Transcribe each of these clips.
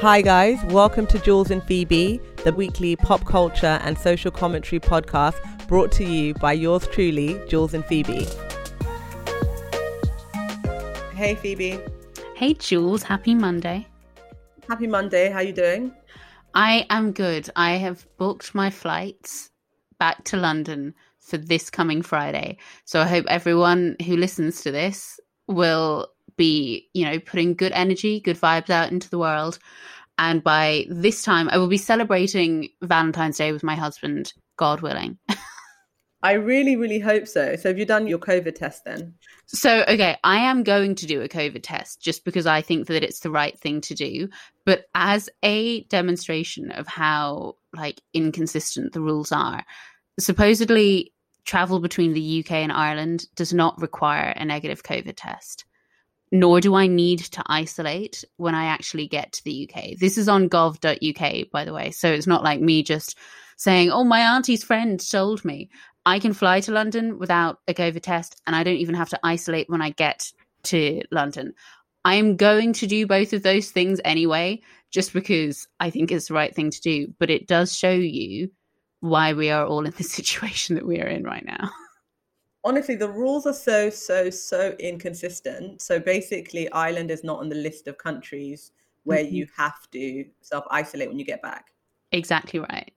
Hi, guys. Welcome to Jules and Phoebe, the weekly pop culture and social commentary podcast brought to you by yours truly, Jules and Phoebe. Hey, Phoebe. Hey, Jules. Happy Monday. Happy Monday. How are you doing? I am good. I have booked my flights back to London for this coming Friday. So I hope everyone who listens to this will be, you know, putting good energy, good vibes out into the world. And by this time, I will be celebrating Valentine's Day with my husband, God willing. I really, really hope so. So, have you done your COVID test then? So, okay, I am going to do a COVID test just because I think that it's the right thing to do. But as a demonstration of how like inconsistent the rules are, supposedly travel between the UK and Ireland does not require a negative COVID test nor do I need to isolate when I actually get to the UK. This is on gov.uk, by the way. So it's not like me just saying, oh, my auntie's friend told me. I can fly to London without a COVID test, and I don't even have to isolate when I get to London. I'm going to do both of those things anyway, just because I think it's the right thing to do. But it does show you why we are all in the situation that we are in right now. Honestly the rules are so so so inconsistent. So basically ireland is not on the list of countries where mm-hmm. you have to self isolate when you get back. Exactly right.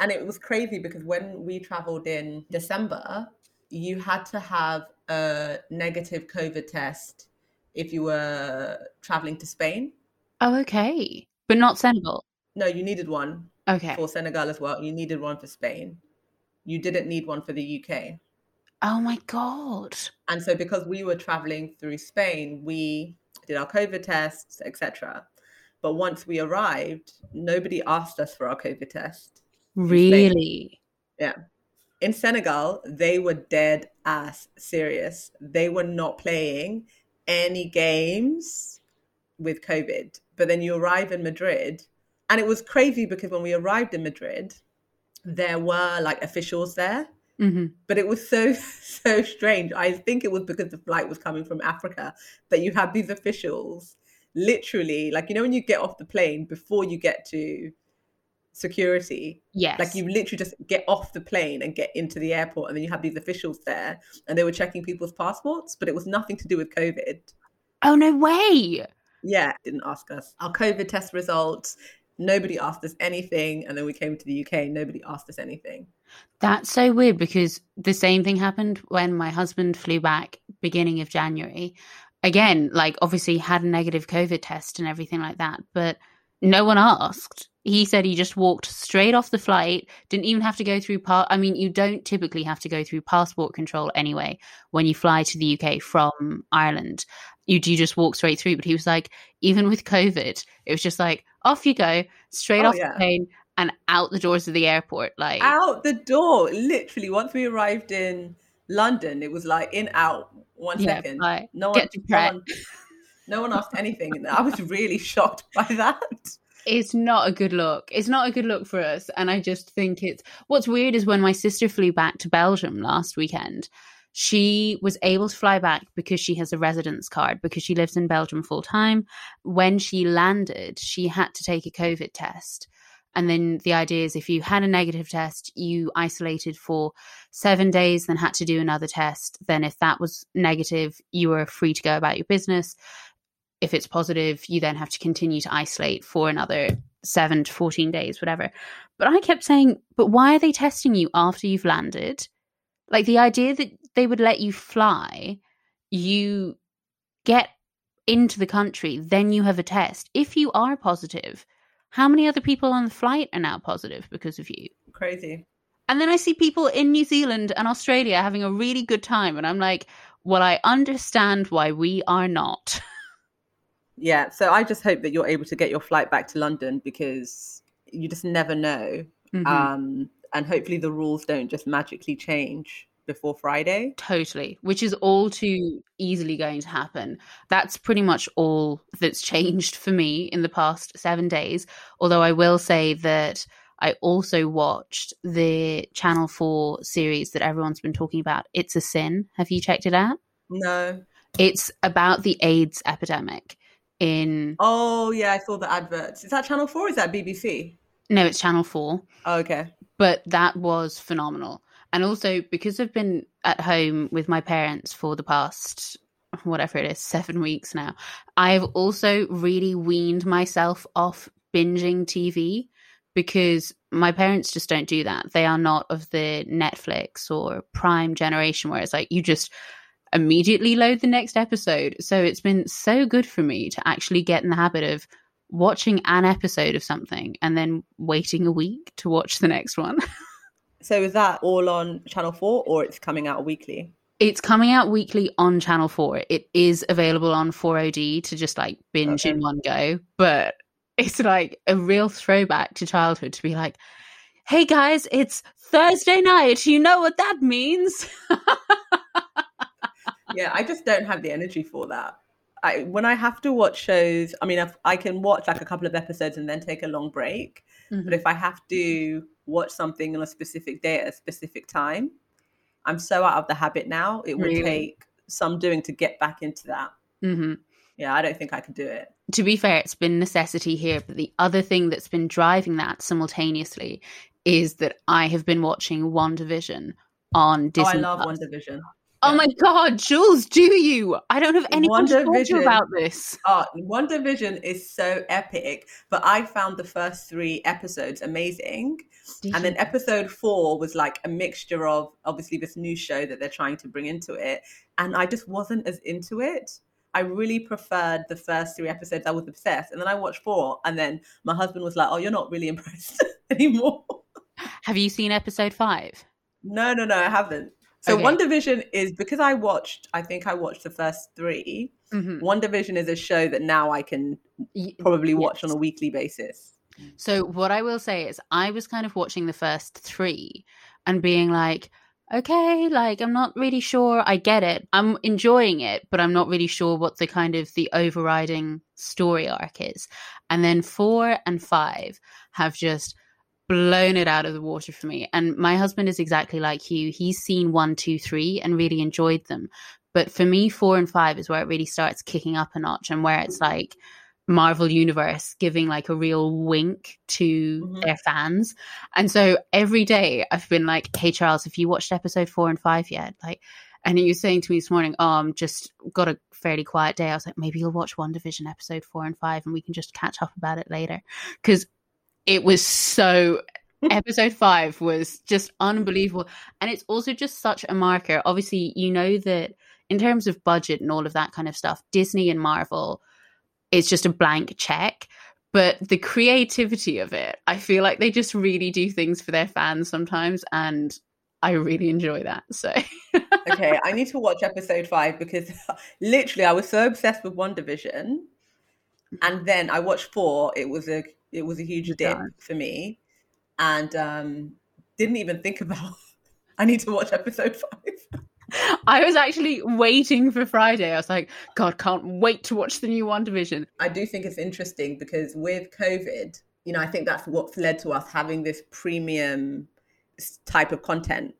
And it was crazy because when we traveled in december you had to have a negative covid test if you were traveling to spain. Oh okay. But not senegal? No you needed one okay. for senegal as well. You needed one for spain. You didn't need one for the uk Oh my God. And so because we were traveling through Spain, we did our COVID tests, etc. But once we arrived, nobody asked us for our COVID test. Really? Yeah. In Senegal, they were dead ass serious. They were not playing any games with COVID. But then you arrive in Madrid, and it was crazy because when we arrived in Madrid, there were like officials there Mm-hmm. But it was so, so strange. I think it was because the flight was coming from Africa that you had these officials literally, like, you know, when you get off the plane before you get to security. Yes. Like you literally just get off the plane and get into the airport, and then you have these officials there and they were checking people's passports, but it was nothing to do with COVID. Oh, no way. Yeah, didn't ask us. Our COVID test results, nobody asked us anything. And then we came to the UK, nobody asked us anything. That's so weird because the same thing happened when my husband flew back beginning of January. Again, like obviously had a negative COVID test and everything like that, but no one asked. He said he just walked straight off the flight, didn't even have to go through part I mean, you don't typically have to go through passport control anyway when you fly to the UK from Ireland. You do just walk straight through, but he was like even with COVID, it was just like off you go, straight oh, off yeah. the plane, and out the doors of the airport like out the door literally once we arrived in london it was like in out one yeah, second. no one, no one no one asked anything. And i was really shocked by that. It's not a good look. It's not a good look for us. And i just think it's what's weird is when my sister flew back to belgium last weekend she was able to fly back because she has a residence card because she lives in belgium full time when she landed she had to take a covid test and then the idea is if you had a negative test, you isolated for seven days, then had to do another test. Then, if that was negative, you were free to go about your business. If it's positive, you then have to continue to isolate for another seven to 14 days, whatever. But I kept saying, but why are they testing you after you've landed? Like the idea that they would let you fly, you get into the country, then you have a test. If you are positive, how many other people on the flight are now positive because of you? Crazy. And then I see people in New Zealand and Australia having a really good time. And I'm like, well, I understand why we are not. yeah. So I just hope that you're able to get your flight back to London because you just never know. Mm-hmm. Um, and hopefully the rules don't just magically change before Friday. Totally, which is all too easily going to happen. That's pretty much all that's changed for me in the past seven days. Although I will say that I also watched the Channel 4 series that everyone's been talking about. It's a Sin. Have you checked it out? No. It's about the AIDS epidemic. in. Oh yeah, I saw the adverts. Is that Channel Four? Is that BBC? No, it's Channel Four. Oh, okay. But that was phenomenal. And also because I've been at home with my parents for the past whatever it is, seven weeks now, I've also really weaned myself off binging TV because my parents just don't do that. They are not of the Netflix or Prime generation where it's like you just immediately load the next episode. So it's been so good for me to actually get in the habit of watching an episode of something and then waiting a week to watch the next one. so is that all on Channel 4 or it's coming out weekly? It's coming out weekly on Channel 4. It is available on 4OD to just like binge okay. in one go, but it's like a real throwback to childhood to be like, hey guys, it's Thursday night. You know what that means? yeah, I just don't have the energy for that. I, when I have to watch shows, I mean, I've, i can watch like a couple of episodes and then take a long break. Mm-hmm. But if I have to watch something on a specific day at a specific time, I'm so out of the habit now. It really? would take some doing to get back into that. Mm-hmm. Yeah, I don't think I could do it. To be fair, it's been necessity here. But the other thing that's been driving that simultaneously is that I have been watching WandaVision on Disney. Oh, I love Plus. WandaVision. Oh my God, Jules, do you? I don't have anyone to talk to about this. Oh, WandaVision is so epic, but I found the first three episodes amazing. Did and you? then episode four was like a mixture of obviously this new show that they're trying to bring into it. And I just wasn't as into it. I really preferred the first three episodes. I was obsessed. And then I watched four, and then my husband was like, Oh, you're not really impressed anymore. Have you seen episode five? No, no, no, I haven't. So okay. Division is because I watched, I think I watched the first 3 mm-hmm. WandaVision is a show that now I can probably watch yes. on a weekly basis. So what I will say is I was kind of watching the first three and being like, okay, like I'm not really sure I get it. I'm enjoying it, but I'm not really sure what the kind of the overriding story arc is. And then four and five have just blown it out of the water for me. And my husband is exactly like you. He's seen one, two, three and really enjoyed them. But for me, four and five is where it really starts kicking up a notch and where it's like Marvel Universe giving like a real wink to mm-hmm. their fans. And so every day I've been like, hey, Charles, have you watched episode four and five yet? Like, and he was saying to me this morning, oh, I'm just got a fairly quiet day. I was like, maybe you'll watch WandaVision episode four and five and we can just catch up about it later. Because it was so episode five was just unbelievable. And it's also just such a marker. Obviously you know that in terms of budget and all of that kind of stuff disney and marvel is just a blank check. But the creativity of it i feel like they just really do things for their fans sometimes and i really enjoy that so. Okay i need to watch episode five because literally i was so obsessed with WandaVision and then i watched four. It was a it was a huge dip for me, and um, didn't even think about. I need to watch episode five. I was actually waiting for Friday. I was like, God, can't wait to watch the new WandaVision. I do think it's interesting because with COVID, you know, I think that's what's led to us having this premium type of content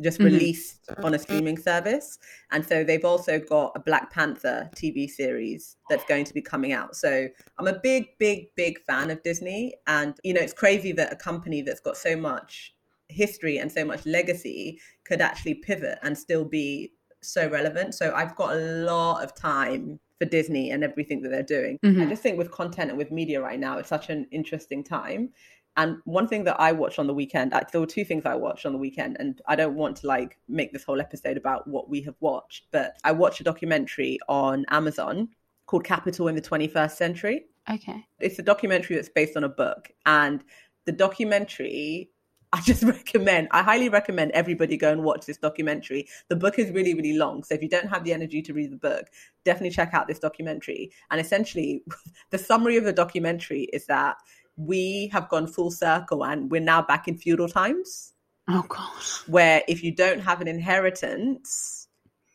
just mm-hmm. released on a streaming service. And so they've also got a Black Panther TV series that's going to be coming out. So I'm a big, big, big fan of Disney. And, you know, it's crazy that a company that's got so much history and so much legacy could actually pivot and still be so relevant. So I've got a lot of time for Disney and everything that they're doing. Mm-hmm. I just think with content and with media right now, it's such an interesting time. And one thing that I watched on the weekend, there were two things I watched on the weekend, and I don't want to like make this whole episode about what we have watched, but I watched a documentary on Amazon called Capital in the 21st Century. Okay. It's a documentary that's based on a book. And the documentary, I just recommend, I highly recommend everybody go and watch this documentary. The book is really, really long. So if you don't have the energy to read the book, definitely check out this documentary. And essentially, the summary of the documentary is that we have gone full circle and we're now back in feudal times. Oh gosh. Where if you don't have an inheritance,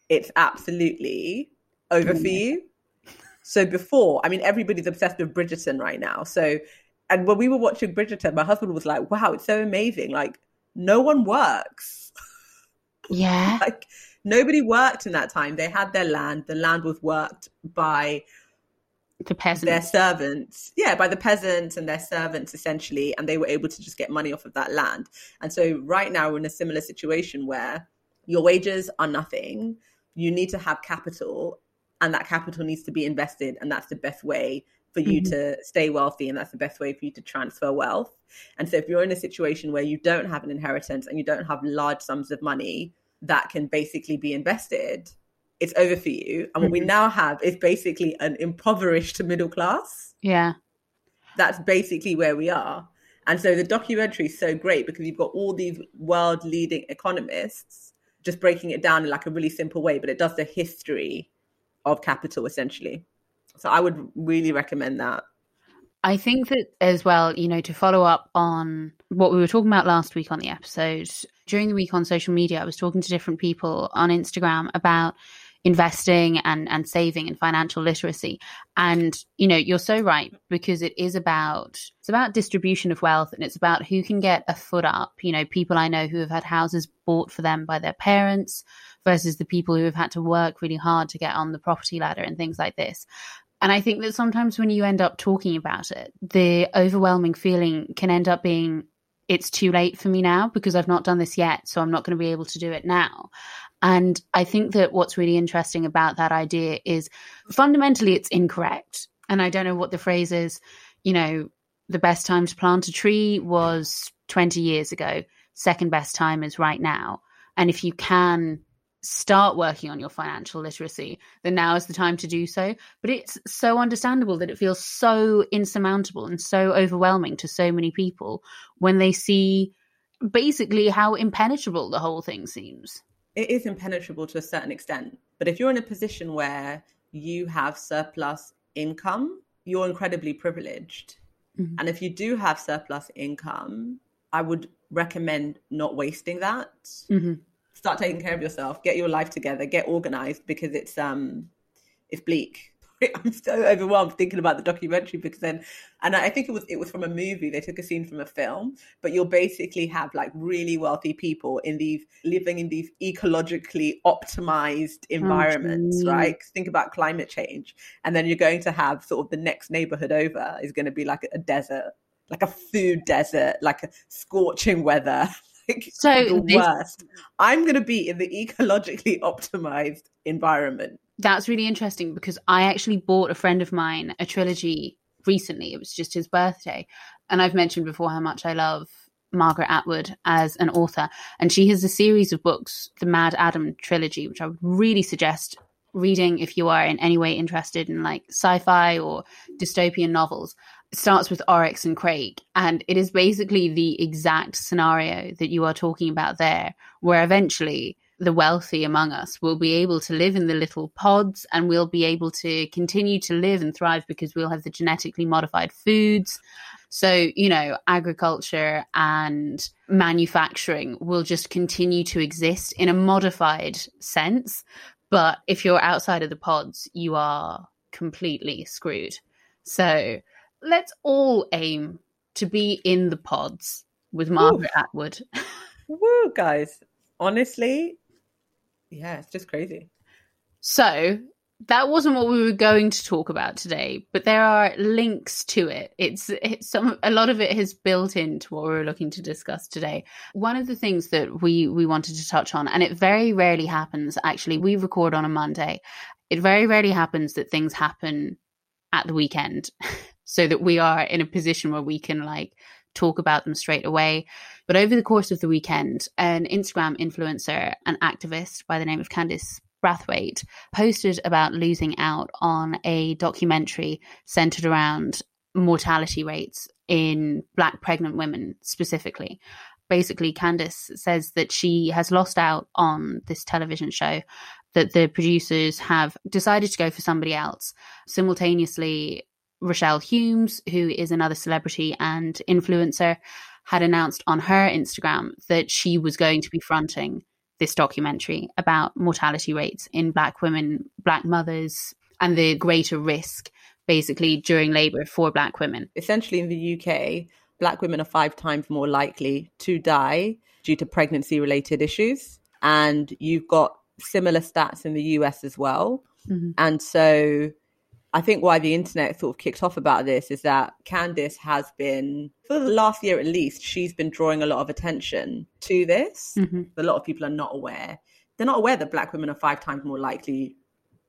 it's absolutely over for you. So before, I mean, everybody's obsessed with Bridgerton right now. So, and when we were watching Bridgerton, my husband was like, "Wow, it's so amazing! Like, no one works." Yeah. like nobody worked in that time. They had their land. The land was worked by the peasants. their servants yeah by the peasants and their servants essentially and they were able to just get money off of that land and so right now we're in a similar situation where your wages are nothing you need to have capital and that capital needs to be invested and that's the best way for you Mhm. to stay wealthy and that's the best way for you to transfer wealth and so if you're in a situation where you don't have an inheritance and you don't have large sums of money that can basically be invested it's over for you. And what we Mhm. now have is basically an impoverished middle class. Yeah. that's basically where we are. And so the documentary is so great because you've got all these world leading economists just breaking it down in like a really simple way but it does the history of capital essentially. So i would really recommend that. I think that as well, you know, to follow up on what we were talking about last week on the episode, during the week on social media, I was talking to different people on Instagram about investing and, and saving and financial literacy. And, you know, you're so right because it is about it's about distribution of wealth and it's about who can get a foot up. You know, people I know who have had houses bought for them by their parents versus the people who have had to work really hard to get on the property ladder and things like this. And I think that sometimes when you end up talking about it, the overwhelming feeling can end up being it's too late for me now because I've not done this yet. So I'm not going to be able to do it now. And I think that what's really interesting about that idea is fundamentally it's incorrect. And I don't know what the phrase is, you know, the best time to plant a tree was 20 years ago. Second best time is right now. And if you can start working on your financial literacy, then now is the time to do so. But it's so understandable that it feels so insurmountable and so overwhelming to so many people when they see basically how impenetrable the whole thing seems. it is impenetrable to a certain extent. But if you're in a position where you have surplus income, you're incredibly privileged. Mhm. And if you do have surplus income, I would recommend not wasting that. Mm-hmm. Start taking care of yourself, get your life together, get organized because it's um it's bleak. I'm so overwhelmed thinking about the documentary because then, and I think it was it was from a movie. They took a scene from a film, but you'll basically have like really wealthy people in these living in these ecologically optimized environments, gee. right? Think about climate change, and then you're going to have sort of the next neighborhood over is going to be like a desert, like a food desert, like a scorching weather. Like So the this- worst. I'm going to be in the ecologically optimized environment. That's really interesting because I actually bought a friend of mine a trilogy recently. It was just his birthday. And I've mentioned before how much I love Margaret Atwood as an author. And she has a series of books, the MaddAddam trilogy, which I would really suggest reading if you are in any way interested in like sci fi or dystopian novels. Starts with Oryx and Crake, and it is basically the exact scenario that you are talking about there, where eventually the wealthy among us will be able to live in the little pods and we'll be able to continue to live and thrive because we'll have the genetically modified foods. So, you know, agriculture and manufacturing will just continue to exist in a modified sense. But if you're outside of the pods, you are completely screwed. So let's all aim to be in the pods with Margaret Atwood. Woo, guys. Honestly, yeah, it's just crazy. So that wasn't what we were going to talk about today, but there are links to it. It's, it's some a lot of it has built into what we were looking to discuss today. One of the things that we we wanted to touch on, and it very rarely happens. Actually, we record on a Monday. It very rarely happens that things happen at the weekend, so that we are in a position where we can like talk about them straight away. But over the course of the weekend, an Instagram influencer, an activist by the name of Candice Brathwaite, posted about losing out on a documentary centered around mortality rates in Black pregnant women specifically. Basically, Candice says that she has lost out on this television show, that the producers have decided to go for somebody else. Simultaneously, Rochelle Humes, who is another celebrity and influencer, had announced on her Instagram that she was going to be fronting this documentary about mortality rates in Black women, Black mothers, and the greater risk basically during labor for Black women. Essentially, in the UK, Black women are five times more likely to die due to pregnancy related issues. And you've got similar stats in the US as well. Mhm. And so I think why the internet sort of kicked off about this is that Candice has been, for the last year at least, she's been drawing a lot of attention to this. Mm-hmm. A lot of people are not aware. They're not aware that black women are five times more likely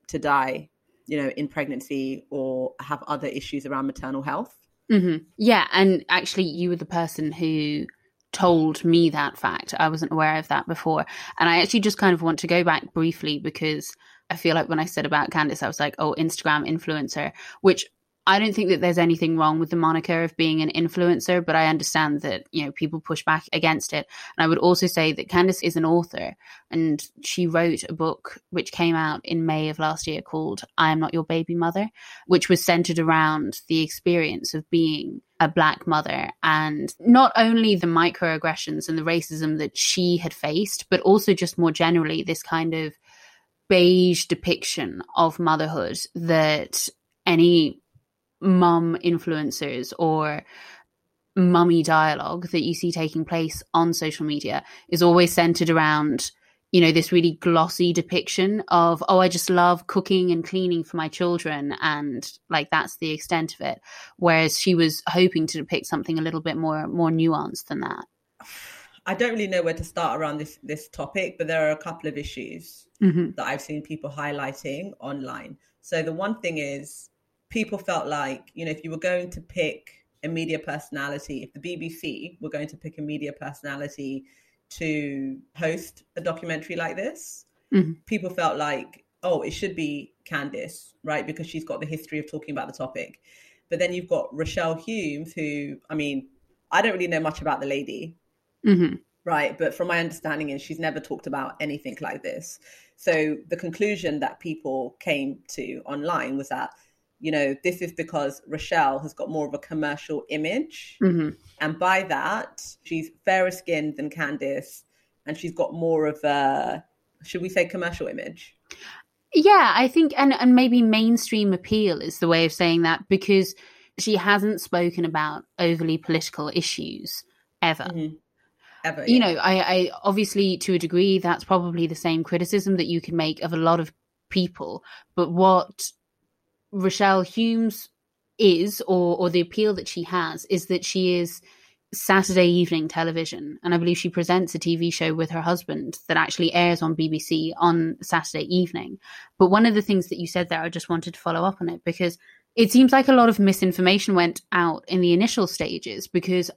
to die, you know, in pregnancy or have other issues around maternal health. Mm-hmm. Yeah, and actually, you were the person who told me that fact. I wasn't aware of that before. And I actually just kind of want to go back briefly because I feel like when I said about Candice, I was like, oh, Instagram influencer, which I don't think that there's anything wrong with the moniker of being an influencer, but I understand that, you know, people push back against it. And I would also say that Candice is an author and she wrote a book which came out in May of last year called I Am Not Your Baby Mother, which was centered around the experience of being a black mother and not only the microaggressions and the racism that she had faced, but also just more generally this kind of beige depiction of motherhood that any mum influencers or mummy dialogue that you see taking place on social media is always centered around you know this really glossy depiction of oh i just love cooking and cleaning for my children and like that's the extent of it. Whereas she was hoping to depict something a little bit more more nuanced than that i don't really know where to start around this this topic but there are a couple of issues mm-hmm. that i've seen people highlighting online so the one thing is people felt like you know if you were going to pick a media personality if the bbc were going to pick a media personality to host a documentary like this, mm-hmm. people felt like, oh, it should be Candice, right? Because she's got the history of talking about the topic. But then you've got Rochelle Humes, who, I mean, I don't really know much about the lady, mm-hmm. right? But from my understanding is she's never talked about anything like this. So the conclusion that people came to online was that you know, this is because Rochelle has got more of a commercial image. Mm-hmm. And by that, she's fairer skinned than Candice and she's got more of a, should we say, commercial image? Yeah, I think, and, and maybe mainstream appeal is the way of saying that because she hasn't spoken about overly political issues ever. Mm-hmm. Ever, you yeah. know, I, I obviously to a degree that's probably the same criticism that you can make of a lot of people. But what Rochelle Humes is, or or the appeal that she has, is that she is Saturday evening television, and I believe she presents a TV show with her husband that actually airs on BBC on Saturday evening. But one of the things that you said there, I just wanted to follow up on it because it seems like a lot of misinformation went out in the initial stages because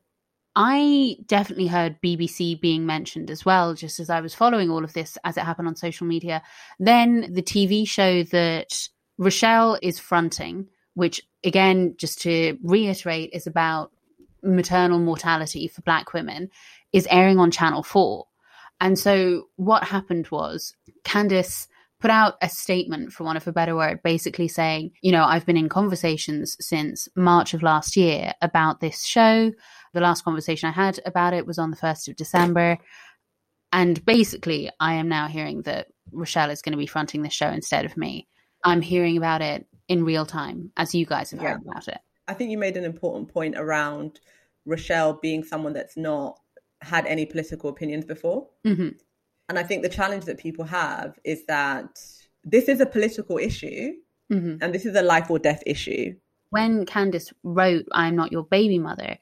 I definitely heard BBC being mentioned as well, just as I was following all of this as it happened on social media. Then the TV show that Rochelle is fronting, which again, just to reiterate, is about maternal mortality for black women, is airing on Channel 4. And so what happened was Candice put out a statement, for want of a better word, basically saying, you know, I've been in conversations since March of last year about this show. The last conversation I had about it was on the 1st of December. And basically, I am now hearing that Rochelle is going to be fronting this show instead of me. I'm hearing about it in real time as you guys have heard yeah. about it. I think you made an important point around Rochelle being someone that's not had any political opinions before. Mm-hmm. And I think the challenge that people have is that this is a political issue mm-hmm. and this is a life or death issue. When Candice wrote, I'm not your baby mother,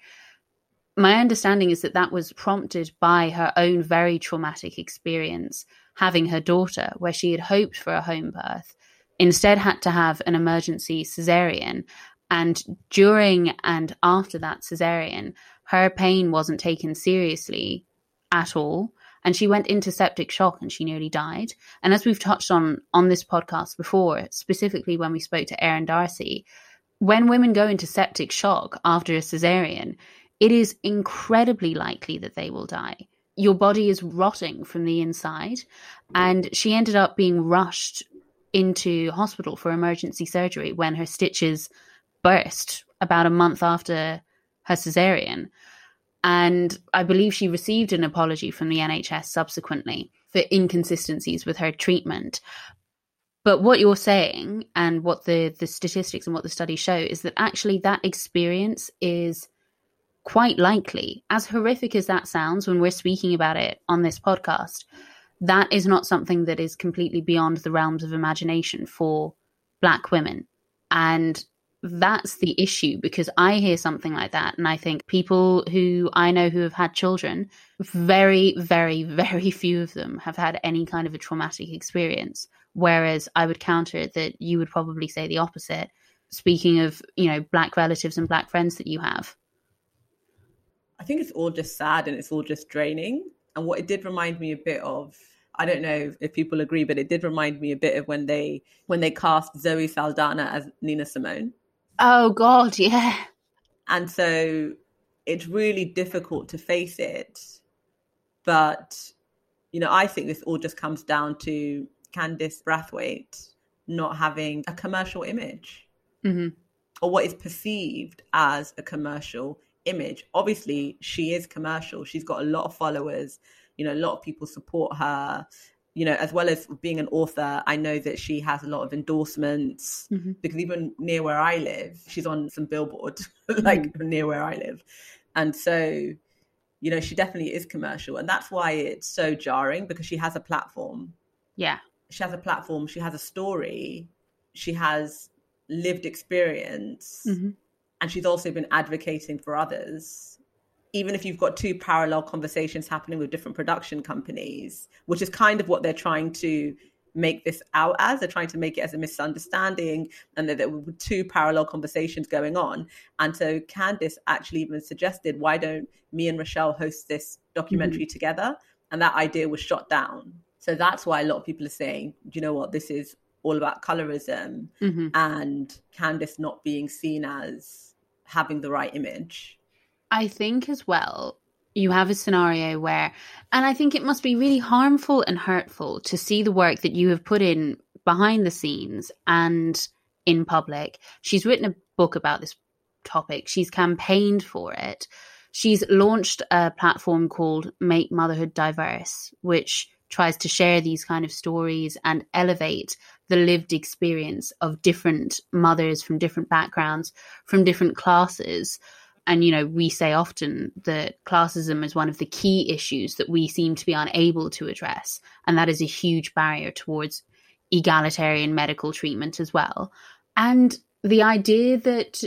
my understanding is that that was prompted by her own very traumatic experience having her daughter, where she had hoped for a home birth instead had to have an emergency cesarean. And during and after that cesarean, her pain wasn't taken seriously at all. And she went into septic shock and she nearly died. And as we've touched on on this podcast before, specifically when we spoke to Erin Darcy, when women go into septic shock after a cesarean, it is incredibly likely that they will die. Your body is rotting from the inside. And she ended up being rushed into hospital for emergency surgery when her stitches burst about a month after her cesarean. And I believe she received an apology from the NHS subsequently for inconsistencies with her treatment. But what you're saying and what the, the statistics and what the studies show is that actually that experience is quite likely, as horrific as that sounds when we're speaking about it on this podcast, that is not something that is completely beyond the realms of imagination for black women And that's the issue because I hear something like that and I think people who I know who have had children, very, very, very few of them have had any kind of a traumatic experience. Whereas I would counter it that you would probably say the opposite. Speaking of, you know, black relatives and black friends that you have. I think it's all just sad and it's all just draining. And what it did remind me a bit of I don't know if people agree, but it did remind me a bit of when they when they cast Zoe Saldana as Nina Simone. Oh God, yeah. And so it's really difficult to face it. But, you know, I think this all just comes down to Candice Brathwaite not having a commercial image mm-hmm. or what is perceived as a commercial image. Obviously, she is commercial. She's got a lot of followers. You know, a lot of people support her you know, as well as being an author, I know that she has a lot of endorsements mm-hmm. because even near where I live, she's on some billboard, like mm-hmm. near where I live. And so, you know, she definitely is commercial. And that's why it's so jarring because she has a platform. Yeah. She has a platform, she has a story, she has lived experience, mm-hmm. And she's also been advocating for others even if you've got two parallel conversations happening with different production companies, which is kind of what they're trying to make this out as. They're trying to make it as a misunderstanding and that there were two parallel conversations going on. And so Candice actually even suggested, why don't me and Rochelle host this documentary mm-hmm. together? And that idea was shot down. So that's why a lot of people are saying, do you know what, this is all about colorism mm-hmm. and Candice not being seen as having the right image. I think as well, you have a scenario where, and I think it must be really harmful and hurtful to see the work that you have put in behind the scenes and in public. She's written a book about this topic, she's campaigned for it. She's launched a platform called Make Motherhood Diverse, which tries to share these kind of stories and elevate the lived experience of different mothers from different backgrounds, from different classes. And you know we say often that classism is one of the key issues that we seem to be unable to address and that is a huge barrier towards egalitarian medical treatment as well. And the idea that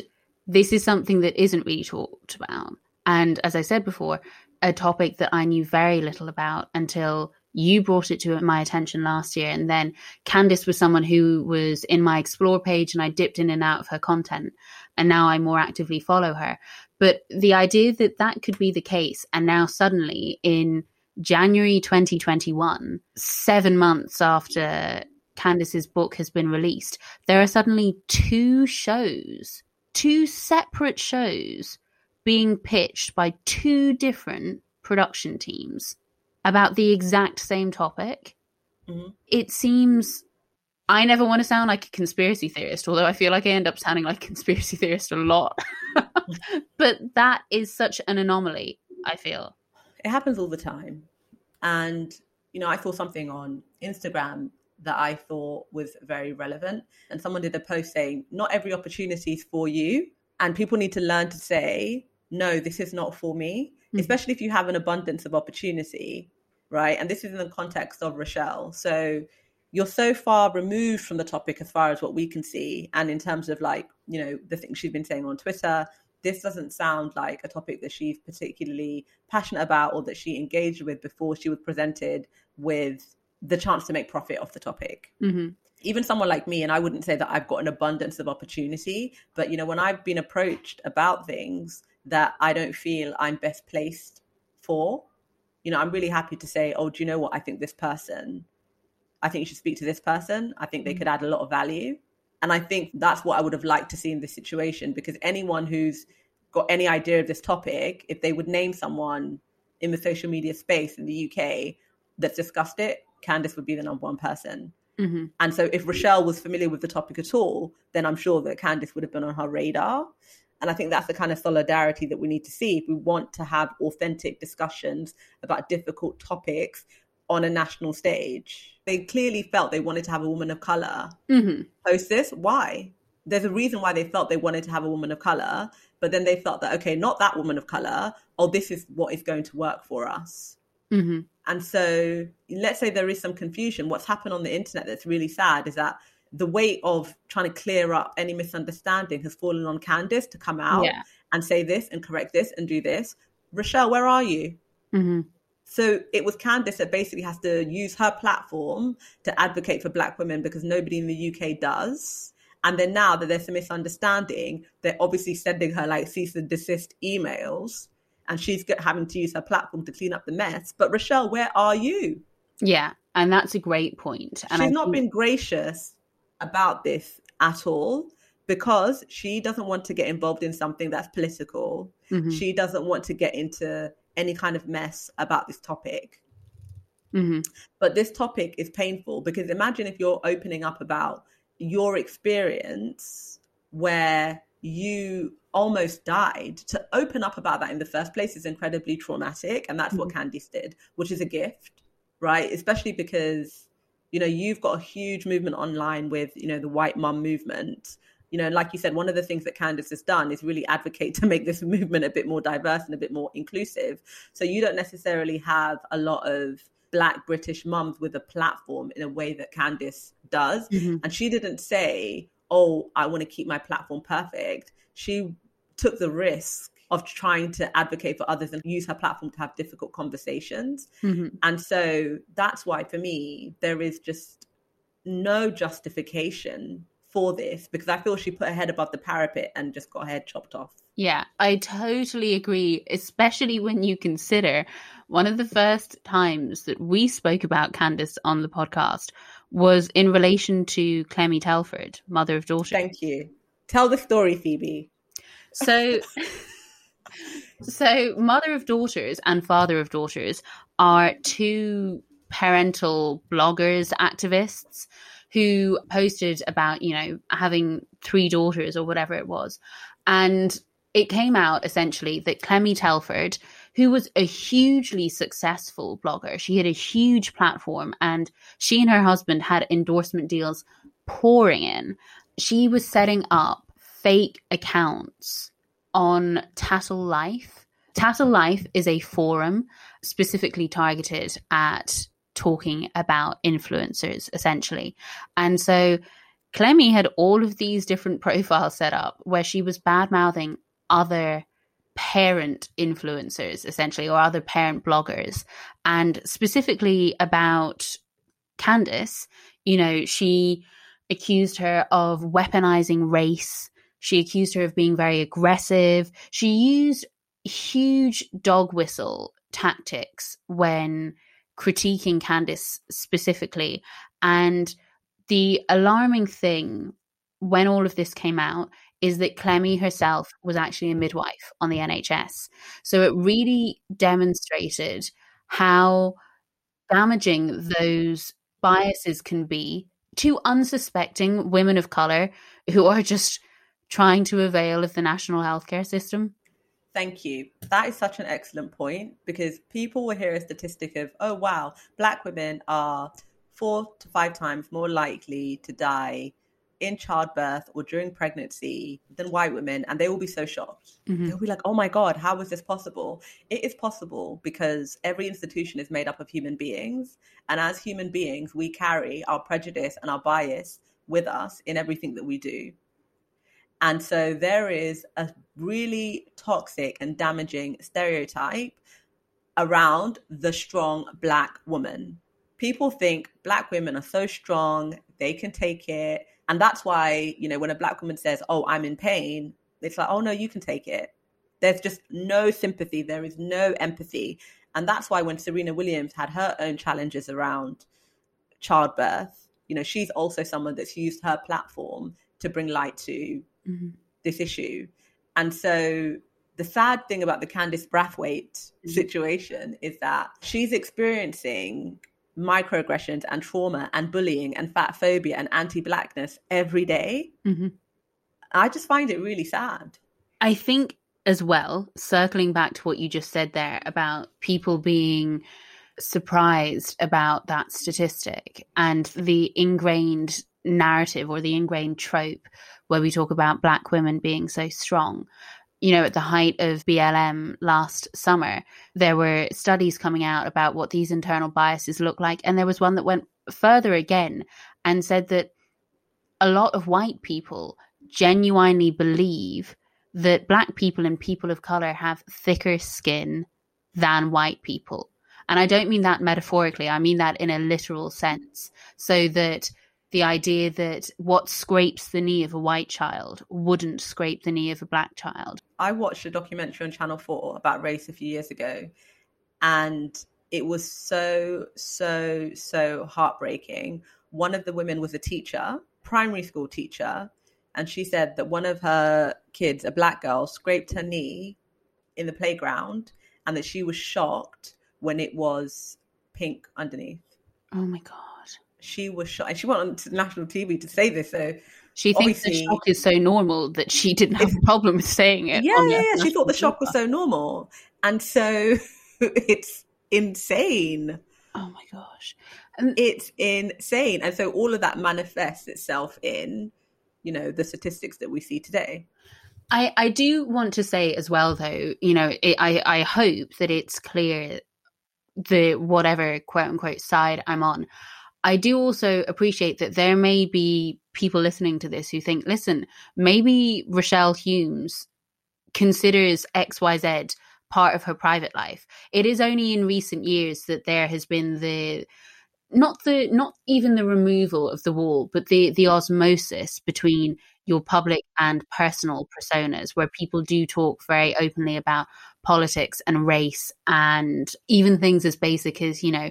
this is something that isn't really talked about and as i said before a topic that i knew very little about until you brought it to my attention last year and then candice was someone who was in my explore page and i dipped in and out of her content and now i more actively follow her. But the idea that that could be the case, and now suddenly in January 2021, seven months after Candice's book has been released, there are suddenly two shows, two separate shows being pitched by two different production teams about the exact same topic. Mm-hmm. It seems I never want to sound like a conspiracy theorist, although I feel like I end up sounding like a conspiracy theorist a lot. but that is such an anomaly, I feel. It happens all the time. And, you know, I saw something on Instagram that I thought was very relevant. And someone did a post saying, not every opportunity is for you. And people need to learn to say, no, this is not for me, mm-hmm. especially if you have an abundance of opportunity, right? And this is in the context of Rochelle. So, you're so far removed from the topic as far as what we can see and in terms of like you know the things she's been saying on twitter this doesn't sound like a topic that she's particularly passionate about or that she engaged with before she was presented with the chance to make profit off the topic mm-hmm. even someone like me and i wouldn't say that i've got an abundance of opportunity but you know when i've been approached about things that i don't feel i'm best placed for you know i'm really happy to say oh do you know what i think this person I think you should speak to this person. I think they mm. could add a lot of value. And I think that's what I would have liked to see in this situation because anyone who's got any idea of this topic, if they would name someone in the social media space in the UK that's discussed it, Candice would be the number one person. Mm-hmm. And so if Rochelle was familiar with the topic at all, then I'm sure that Candice would have been on her radar. And I think that's the kind of solidarity that we need to see if we want to have authentic discussions about difficult topics on a national stage. They clearly felt they wanted to have a woman of color mm-hmm. host this. Why? There's a reason why they felt they wanted to have a woman of color, but then they felt that, okay, not that woman of color. Oh, this is what is going to work for us. Mm-hmm. And so let's say there is some confusion. What's happened on the internet that's really sad is that the weight of trying to clear up any misunderstanding has fallen on Candice to come out Yeah. and say this and correct this and do this. Rochelle, where are you? hmm So it was Candice that basically has to use her platform to advocate for black women because nobody in the UK does. And then now that there's a misunderstanding, they're obviously sending her like cease and desist emails and she's having to use her platform to clean up the mess. But Rochelle, where are you? Yeah. And that's a great point. And she's I not think- been gracious about this at all because she doesn't want to get involved in something that's political. Mhm. She doesn't want to get into any kind of mess about this topic. Mhm. But this topic is painful because imagine if you're opening up about your experience where you almost died. To open up about that in the first place is incredibly traumatic. And that's what Candice did, which is a gift, right? Especially because, you know, you've got a huge movement online with, you know, the white mum movement. You know, and like you said, one of the things that Candice has done is really advocate to make this movement a bit more diverse and a bit more inclusive. So you don't necessarily have a lot of black British mums with a platform in a way that Candice does. Mhm. And she didn't say, Oh, I want to keep my platform perfect. She took the risk of trying to advocate for others and use her platform to have difficult conversations. Mhm. And so that's why, for me, there is just no justification for this because I feel she put her head above the parapet and just got her head chopped off. Yeah, I totally agree, especially when you consider one of the first times that we spoke about Candice on the podcast was in relation to Clemmie Telford, mother of daughter. Thank you. Tell the story, Phoebe. So, so mother of daughters and father of daughters are two parental bloggers, activists who posted about, you know, having three daughters or whatever it was. And it came out essentially that Clemmie Telford, who was a hugely successful blogger, she had a huge platform and she and her husband had endorsement deals pouring in. She was setting up fake accounts on Tattle Life. Tattle Life is a forum specifically targeted at talking about influencers, essentially. And so Clemmie had all of these different profiles set up where she was bad mouthing other parent influencers, essentially, or other parent bloggers, and specifically about Candice. You know, she accused her of weaponizing race. She accused her of being very aggressive. She used huge dog whistle tactics when critiquing Candice specifically. And the alarming thing when all of this came out is that Clemmie herself was actually a midwife on the NHS. So it really demonstrated how damaging those biases can be to unsuspecting women of color who are just trying to avail of the national healthcare system. Thank you. That is such an excellent point because people will hear a statistic of, oh, wow, black women are four to five times more likely to die in childbirth or during pregnancy than white women. And they will be so shocked. Mhm. They'll be like, oh my God, how is this possible? It is possible because every institution is made up of human beings. And as human beings, we carry our prejudice and our bias with us in everything that we do. And so there is a really toxic and damaging stereotype around the strong black woman. People think black women are so strong, they can take it. And that's why, you know, when a black woman says, Oh, I'm in pain, it's like, Oh, no, you can take it. There's just no sympathy, there is no empathy. And that's why when Serena Williams had her own challenges around childbirth, you know, she's also someone that's used her platform to bring light to Mhm. this issue. And so the sad thing about the Candice Brathwaite Mhm. situation is that she's experiencing microaggressions and trauma and bullying and fat phobia and anti-blackness every day. Mhm. I just find it really sad. I think as well, circling back to what you just said there about people being surprised about that statistic and the ingrained narrative or the ingrained trope where we talk about black women being so strong. You know, at the height of BLM last summer, there were studies coming out about what these internal biases look like. And there was one that went further again and said that a lot of white people genuinely believe that black people and people of color have thicker skin than white people. And I don't mean that metaphorically, I mean that in a literal sense. So that the idea that what scrapes the knee of a white child wouldn't scrape the knee of a black child. I watched a documentary on Channel 4 about race a few years ago, and it was so, so, so heartbreaking. One of the women was a teacher, primary school teacher, and she said that one of her kids, a black girl, scraped her knee in the playground and that she was shocked when it was pink underneath. Oh my god. She was shocked. And she went on to national TV to say this. So she thinks the shock is so normal that she didn't have a problem with saying it. Yeah, yeah, yeah. She thought the shock was so normal. And so it's insane. Oh my gosh. And it's insane. And so all of that manifests itself in, you know, the statistics that we see today. I, I do want to say as well, though, you know, it, I, I hope that it's clear the whatever quote unquote side I'm on. I do also appreciate that there may be people listening to this who think, listen, maybe Rochelle Humes considers XYZ part of her private life. It is only in recent years that there has been the not the not even the removal of the wall, but the the osmosis between your public and personal personas, where people do talk very openly about politics and race and even things as basic as you know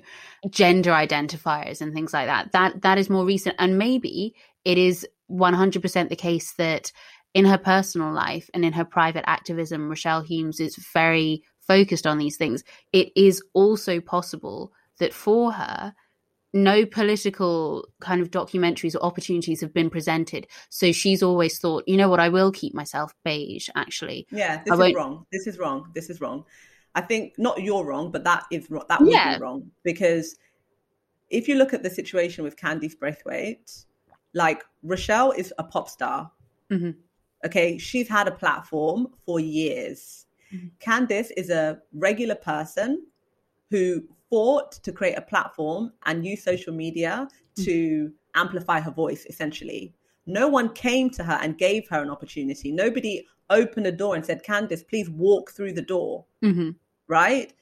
gender identifiers and things like that. That that is more recent, and maybe it is one hundred percent the case that in her personal life and in her private activism, Rochelle Humes is very focused on these things. It is also possible that for her no political kind of documentaries or opportunities have been presented. So she's always thought, you know what, I will keep myself beige, actually. Yeah, this is wrong. This is wrong. This is wrong. I think not you're wrong, but that is that would yeah. be wrong because if you look at the situation with Candice Brathwaite, like Rochelle is a pop star. Mm-hmm. Okay, she's had a platform for years. Mm-hmm. Candice is a regular person who fought to create a platform and use social media mm. to amplify her voice, essentially. No one came to her and gave her an opportunity. Nobody opened a door and said, Candice, please walk through the door. Mm-hmm. Right?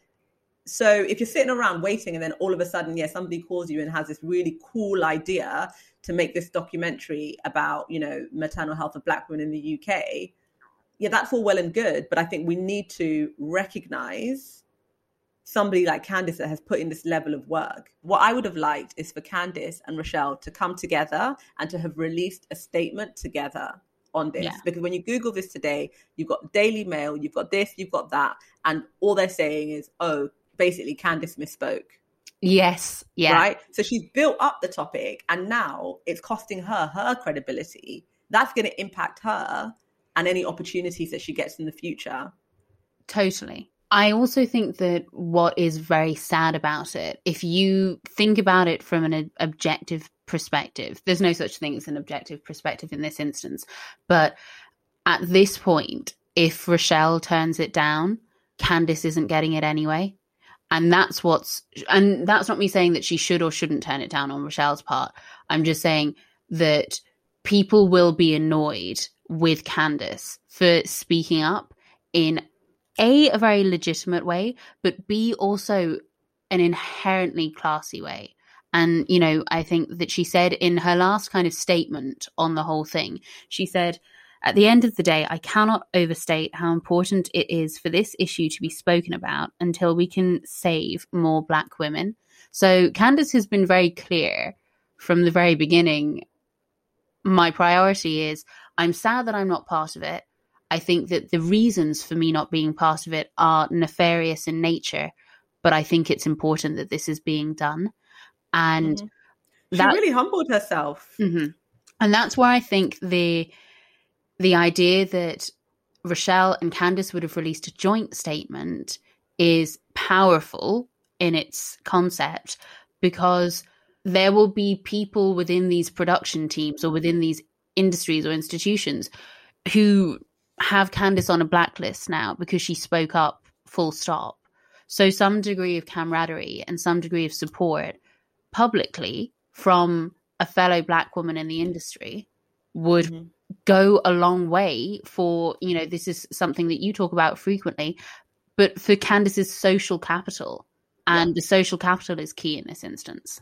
So if you're sitting around waiting and then all of a sudden, yeah, somebody calls you and has this really cool idea to make this documentary about, you know, maternal health of black women in the UK, yeah, that's all well and good. But I think we need to recognize somebody like Candice that has put in this level of work. What I would have liked is for Candice and Rochelle to come together and to have released a statement together on this. Yeah. Because when you Google this today, you've got Daily Mail, you've got this, you've got that, and all they're saying is, oh, basically Candice misspoke. Yes. Yeah. Right. So she's built up the topic and now it's costing her her credibility. That's going to impact her and any opportunities that she gets in the future. Totally. I also think that what is very sad about it, if you think about it from an objective perspective, there's no such thing as an objective perspective in this instance. But at this point, if Rochelle turns it down, Candice isn't getting it anyway. And that's what's, and that's not me saying that she should or shouldn't turn it down on Rochelle's part. I'm just saying that people will be annoyed with Candice for speaking up in a a very legitimate way, but b also an inherently classy way. And you know, I think that she said in her last kind of statement on the whole thing, she said. At the end of the day, I cannot overstate how important it is for this issue to be spoken about until we can save more black women. So Candice has been very clear from the very beginning. My priority is I'm sad that I'm not part of it. I think that the reasons for me not being part of it are nefarious in nature, but I think it's important that this is being done. And mm-hmm. that, she really humbled herself. Mm-hmm. And that's why I think the the idea that Rochelle and Candice would have released a joint statement is powerful in its concept because there will be people within these production teams or within these industries or institutions who have Candice on a blacklist now because she spoke up full stop. So some degree of camaraderie and some degree of support publicly from a fellow black woman in the industry would mm-hmm. go a long way for, you know, this is something that you talk about frequently, but for Candice's social capital. And yeah. the social capital is key in this instance.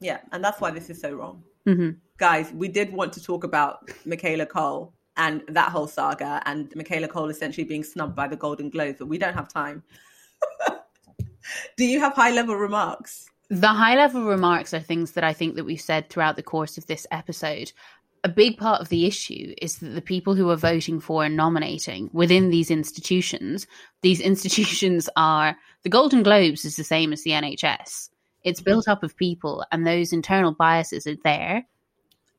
Yeah, and that's why this is so wrong. Mm-hmm. Guys, we did want to talk about Michaela Coel and that whole saga and Michaela Coel essentially being snubbed by the Golden Globes, but we don't have time. Do you have high level remarks? The high level remarks are things that I think that we've said throughout the course of this episode. A big part of the issue is that the people who are voting for and nominating within these institutions, these institutions are the Golden Globes is the same as the NHS. It's built up of people, and those internal biases are there.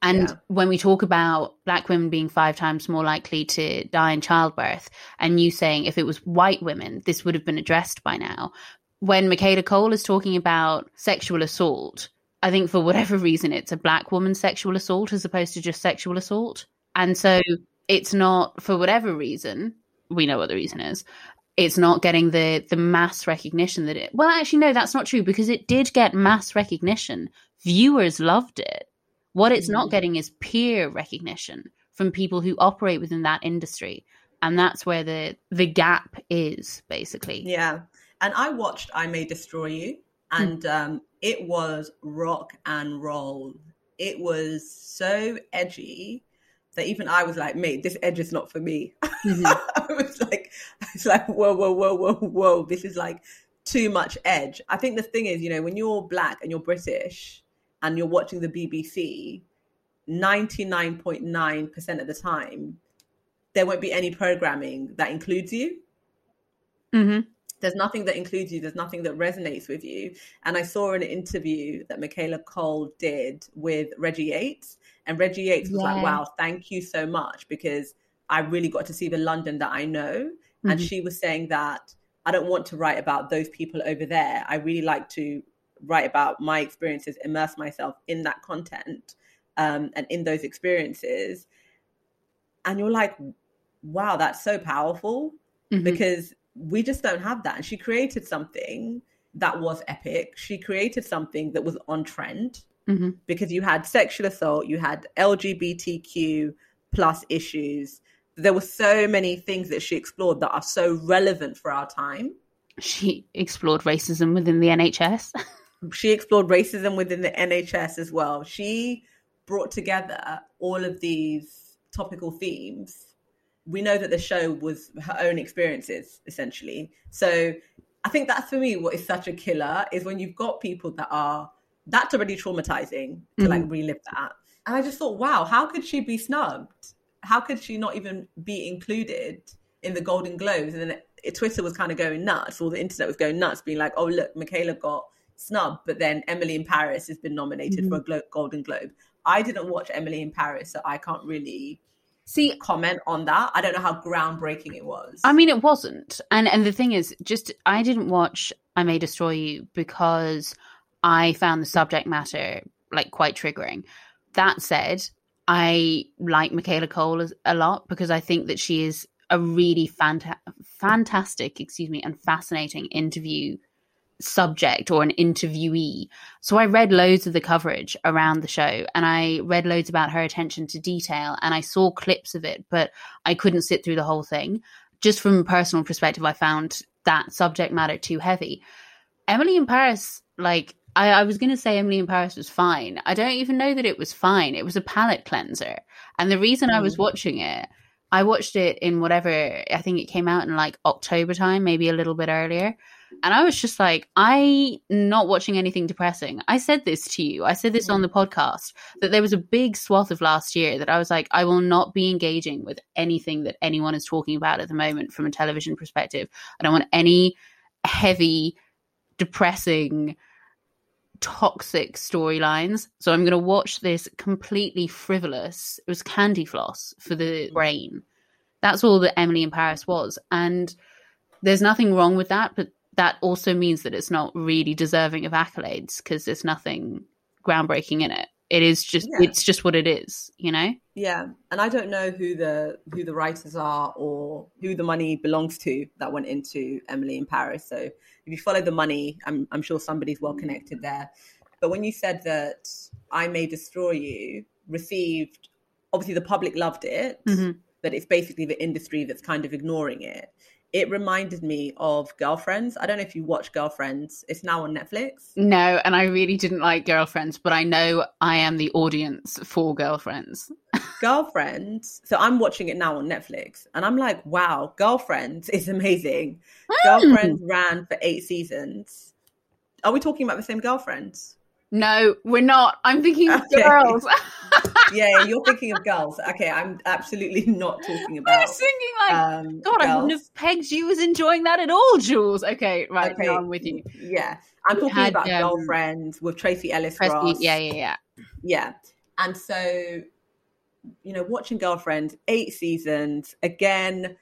And yeah. when we talk about black women being five times more likely to die in childbirth, and you saying if it was white women, this would have been addressed by now. When Michaela Coel is talking about sexual assault, I think for whatever reason, it's a black woman's sexual assault as opposed to just sexual assault. And so it's not, for whatever reason, we know what the reason is, it's not getting the the mass recognition that it well actually no that's not true because it did get mass recognition viewers loved it what it's not mm. getting is peer recognition from people who operate within that industry. And that's where the the gap is basically. Yeah. And I watched I May Destroy You hmm. and um, it was rock and roll. It was so edgy that even I was like, mate, this edge is not for me. Mm-hmm. I was like, I was like, whoa, whoa, whoa, whoa, whoa. This is like too much edge. I think the thing is, you know, when you're black and you're British, and you're watching the BBC, 99.9% of the time, there won't be any programming that includes you. Mm-hmm. There's nothing that includes you. There's nothing that resonates with you. And I saw an interview that Michaela Coel did with Reggie Yates, and Reggie Yates was yeah. like, "Wow, thank you so much because I really got to see the London that I know." Mm-hmm. And she was saying that I don't want to write about those people over there. I really like to write about my experiences, immerse myself in that content um, and in those experiences. And you're like, wow, that's so powerful mm-hmm. because we just don't have that. And she created something that was epic. She created something that was on trend mm-hmm. because you had sexual assault, you had LGBTQ plus issues. There were so many things that she explored that are so relevant for our time. She explored racism within the NHS. she explored racism within the NHS as well. She brought together all of these topical themes. We know that the show was her own experiences, essentially. So I think that's for me what is such a killer is when you've got people that are that's already traumatizing to mm-hmm. like relive that. And I just thought, wow, how could she be snubbed? How could she not even be included in the Golden Globes? And then it, Twitter was kind of going nuts, or the internet was going nuts, being like, oh, look, Michaela got snub, but then Emily in Paris has been nominated mm-hmm. for a Glo- Golden Globe. I didn't watch Emily in Paris, so I can't really see comment on that. I don't know how groundbreaking it was. I mean, it wasn't, and and the thing is, just I didn't watch I May Destroy You because I found the subject matter like quite triggering. That said, I like Michaela Coel a lot because I think that she is a really fanta- fantastic, excuse me, and fascinating interview subject or an interviewee. So I read loads of the coverage around the show and I read loads about her attention to detail and I saw clips of it, but I couldn't sit through the whole thing. Just from a personal perspective, I found that subject matter too heavy. Emily in Paris, like, I, I was going to say Emily in Paris was fine. I don't even know that it was fine. It was a palate cleanser. And the reason mm. I was mm. watching it, I watched it in whatever, I think it came out in like October time, maybe a little bit earlier. And I was just like, I not watching anything depressing. I said this to you. I said this on the podcast that there was a big swath of last year that I was like, I will not be engaging with anything that anyone is talking about at the moment from a television perspective. I don't want any heavy, depressing, toxic storylines. So I'm going to watch this completely frivolous. It was candy floss for the brain. That's all that Emily in Paris was. And there's nothing wrong with that, but that also means that it's not really deserving of accolades because there's nothing groundbreaking in it. It is just yeah. it's just what it is, you know? Yeah. And I don't know who the who the writers are or who the money belongs to that went into Emily in Paris. So if you follow the money, I'm I'm sure somebody's well connected there. But when you said that I May Destroy You received obviously the public loved it, Mhm. but it's basically the industry that's kind of ignoring it. It reminded me of Girlfriends. I don't know if you watch Girlfriends. It's now on Netflix. No, and I really didn't like Girlfriends, but I know I am the audience for Girlfriends. Girlfriends. So I'm watching it now on Netflix, and I'm like, wow, Girlfriends is amazing. Hmm. Girlfriends ran for eight seasons. Are we talking about the same Girlfriends? No, we're not. I'm thinking of Okay. girls. Yeah, you're thinking of girls. Okay, I'm absolutely not talking about. I was thinking like, Um, God, I wouldn't have pegged you as enjoying that at all, Jules. Okay, right, Okay. now I'm with you. Yeah, I'm talking had, about um, Girlfriends with Tracee Ellis Ross. yeah, yeah, yeah. yeah and so you know watching girlfriend eight seasons again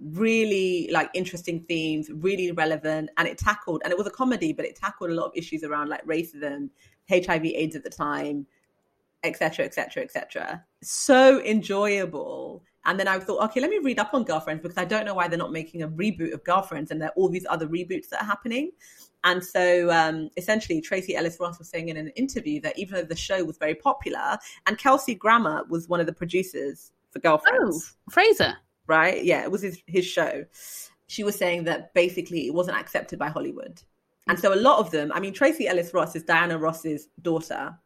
really like interesting themes really relevant and it tackled and it was a comedy but it tackled a lot of issues around like racism hiv aids at the time etc etc etc so enjoyable and then i thought okay let me read up on girlfriends because i don't know why they're not making a reboot of girlfriends and there are all these other reboots that are happening and so um, essentially, Tracee Ellis Ross was saying in an interview that even though the show was very popular, and Kelsey Grammer was one of the producers for Girlfriends. Oh, Frasier. right? Yeah, it was his, his show. She was saying that basically it wasn't accepted by Hollywood. And so a lot of them, I mean, Tracee Ellis Ross is Diana Ross's daughter,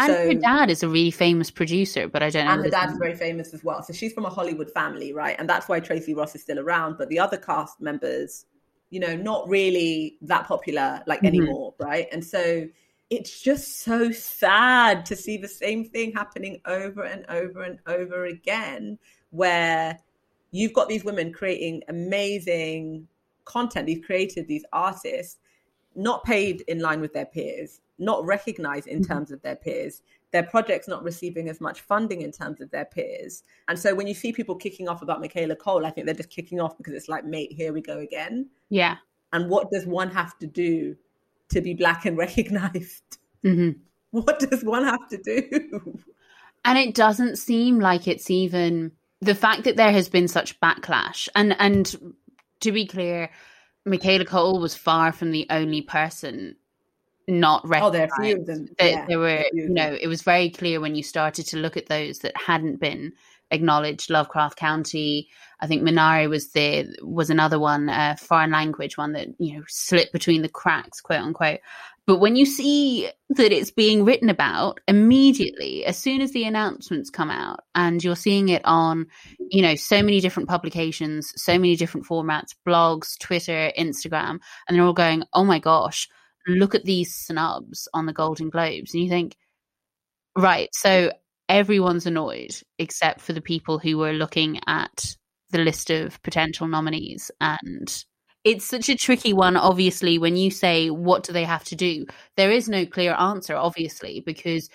And So- her dad is a really famous producer, but I don't know. and her dad's name. very famous as well. So she's from a Hollywood family, right? And that's why Tracee Ross is still around. But the other cast members, you know, not really that popular like Mhm. anymore, right? And so it's just so sad to see the same thing happening over and over and over again, where you've got these women creating amazing content, these creators, these artists, not paid in line with their peers, not recognized in Mhm. terms of their peers, their projects not receiving as much funding in terms of their peers. And so when you see people kicking off about Michaela Coel, I think they're just kicking off because it's like, mate, here we go again. Yeah. And what does one have to do to be black and recognized? hmm What does one have to do? and it doesn't seem like it's even the fact that there has been such backlash and and to be clear michaela coel was far from the only person not Oh, there are recognized a few of them. that Yeah, there were a few of you know it was very clear when you started to look at those that hadn't been acknowledged. Lovecraft country i think minari was there was another one a foreign language one that you know slipped between the cracks quote unquote but when you see that it's being written about immediately as soon as the announcements come out and you're seeing it on you know so many different publications so many different formats blogs twitter instagram and they're all going oh my gosh look at these snubs on the Golden Globes, and you think, right, so everyone's annoyed except for the people who were looking at the list of potential nominees. And it's such a tricky one, obviously, when you say, what do they have to do? There is no clear answer, obviously, because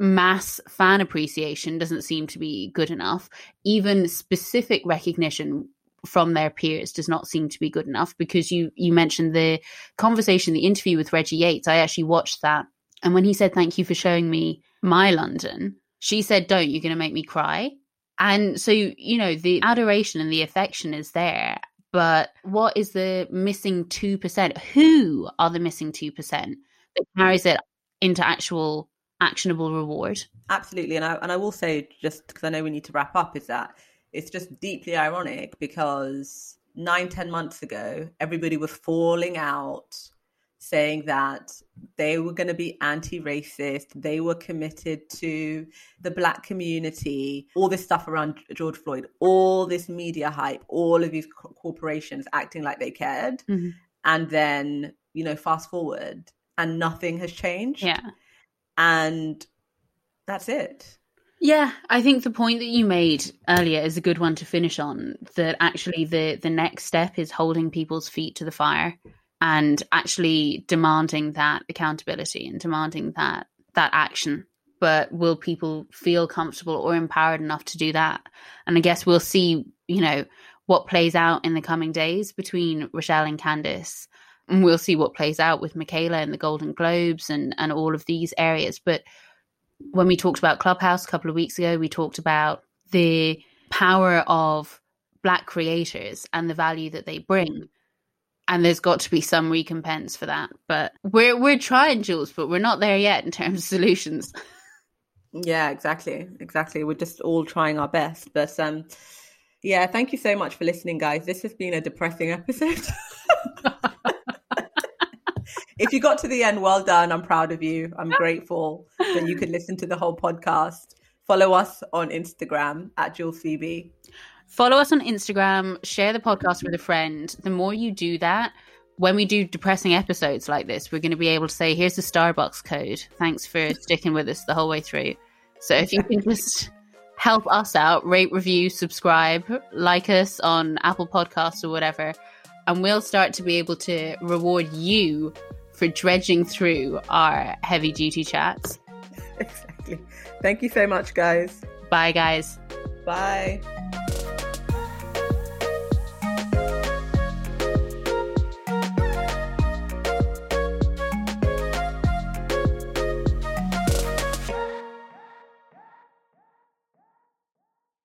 mass fan appreciation doesn't seem to be good enough. Even specific recognition from their peers does not seem to be good enough because you you mentioned the conversation the interview with Reggie Yates I actually watched that and when he said thank you for showing me my London she said don't you're going to make me cry and so you know the adoration and the affection is there but what is the missing 2% who are the missing 2% that carries it into actual actionable reward Absolutely. And I, and I will say, just because I know we need to wrap up, is that it's just deeply ironic because nine, ten months ago, everybody was falling out saying that they were going to be anti-racist they were committed to the black community all this stuff around george floyd all this media hype all of these co- corporations acting like they cared Mhm. and then you know fast forward and nothing has changed yeah and that's it Yeah, I think the point that you made earlier is a good one to finish on. That actually the the next step is holding people's feet to the fire and actually demanding that accountability and demanding that that action. But will people feel comfortable or empowered enough to do that? And I guess we'll see, you know, what plays out in the coming days between Rochelle and Candice. And we'll see what plays out with Michaela and the Golden Globes and, and all of these areas. But when we talked about Clubhouse a couple of weeks ago, we talked about the power of Black creators and the value that they bring. And there's got to be some recompense for that. But we're we're trying, Jules, but we're not there yet in terms of solutions. Yeah, exactly. Exactly. We're just all trying our best. But um yeah, thank you so much for listening, guys. This has been a depressing episode. if you got to the end, well done. I'm proud of you. I'm grateful that you could listen to the whole podcast. Follow us on Instagram at Jules Phoebe. Follow us on Instagram, share the podcast with a friend. The more you do that, when we do depressing episodes like this, we're going to be able to say, here's the Starbucks code. Thanks for sticking with us the whole way through. So if you can just help us out, rate, review, subscribe, like us on Apple Podcasts or whatever, and we'll start to be able to reward you for dredging through our heavy duty chats. Exactly. Thank you so much, guys. Bye, guys. Bye.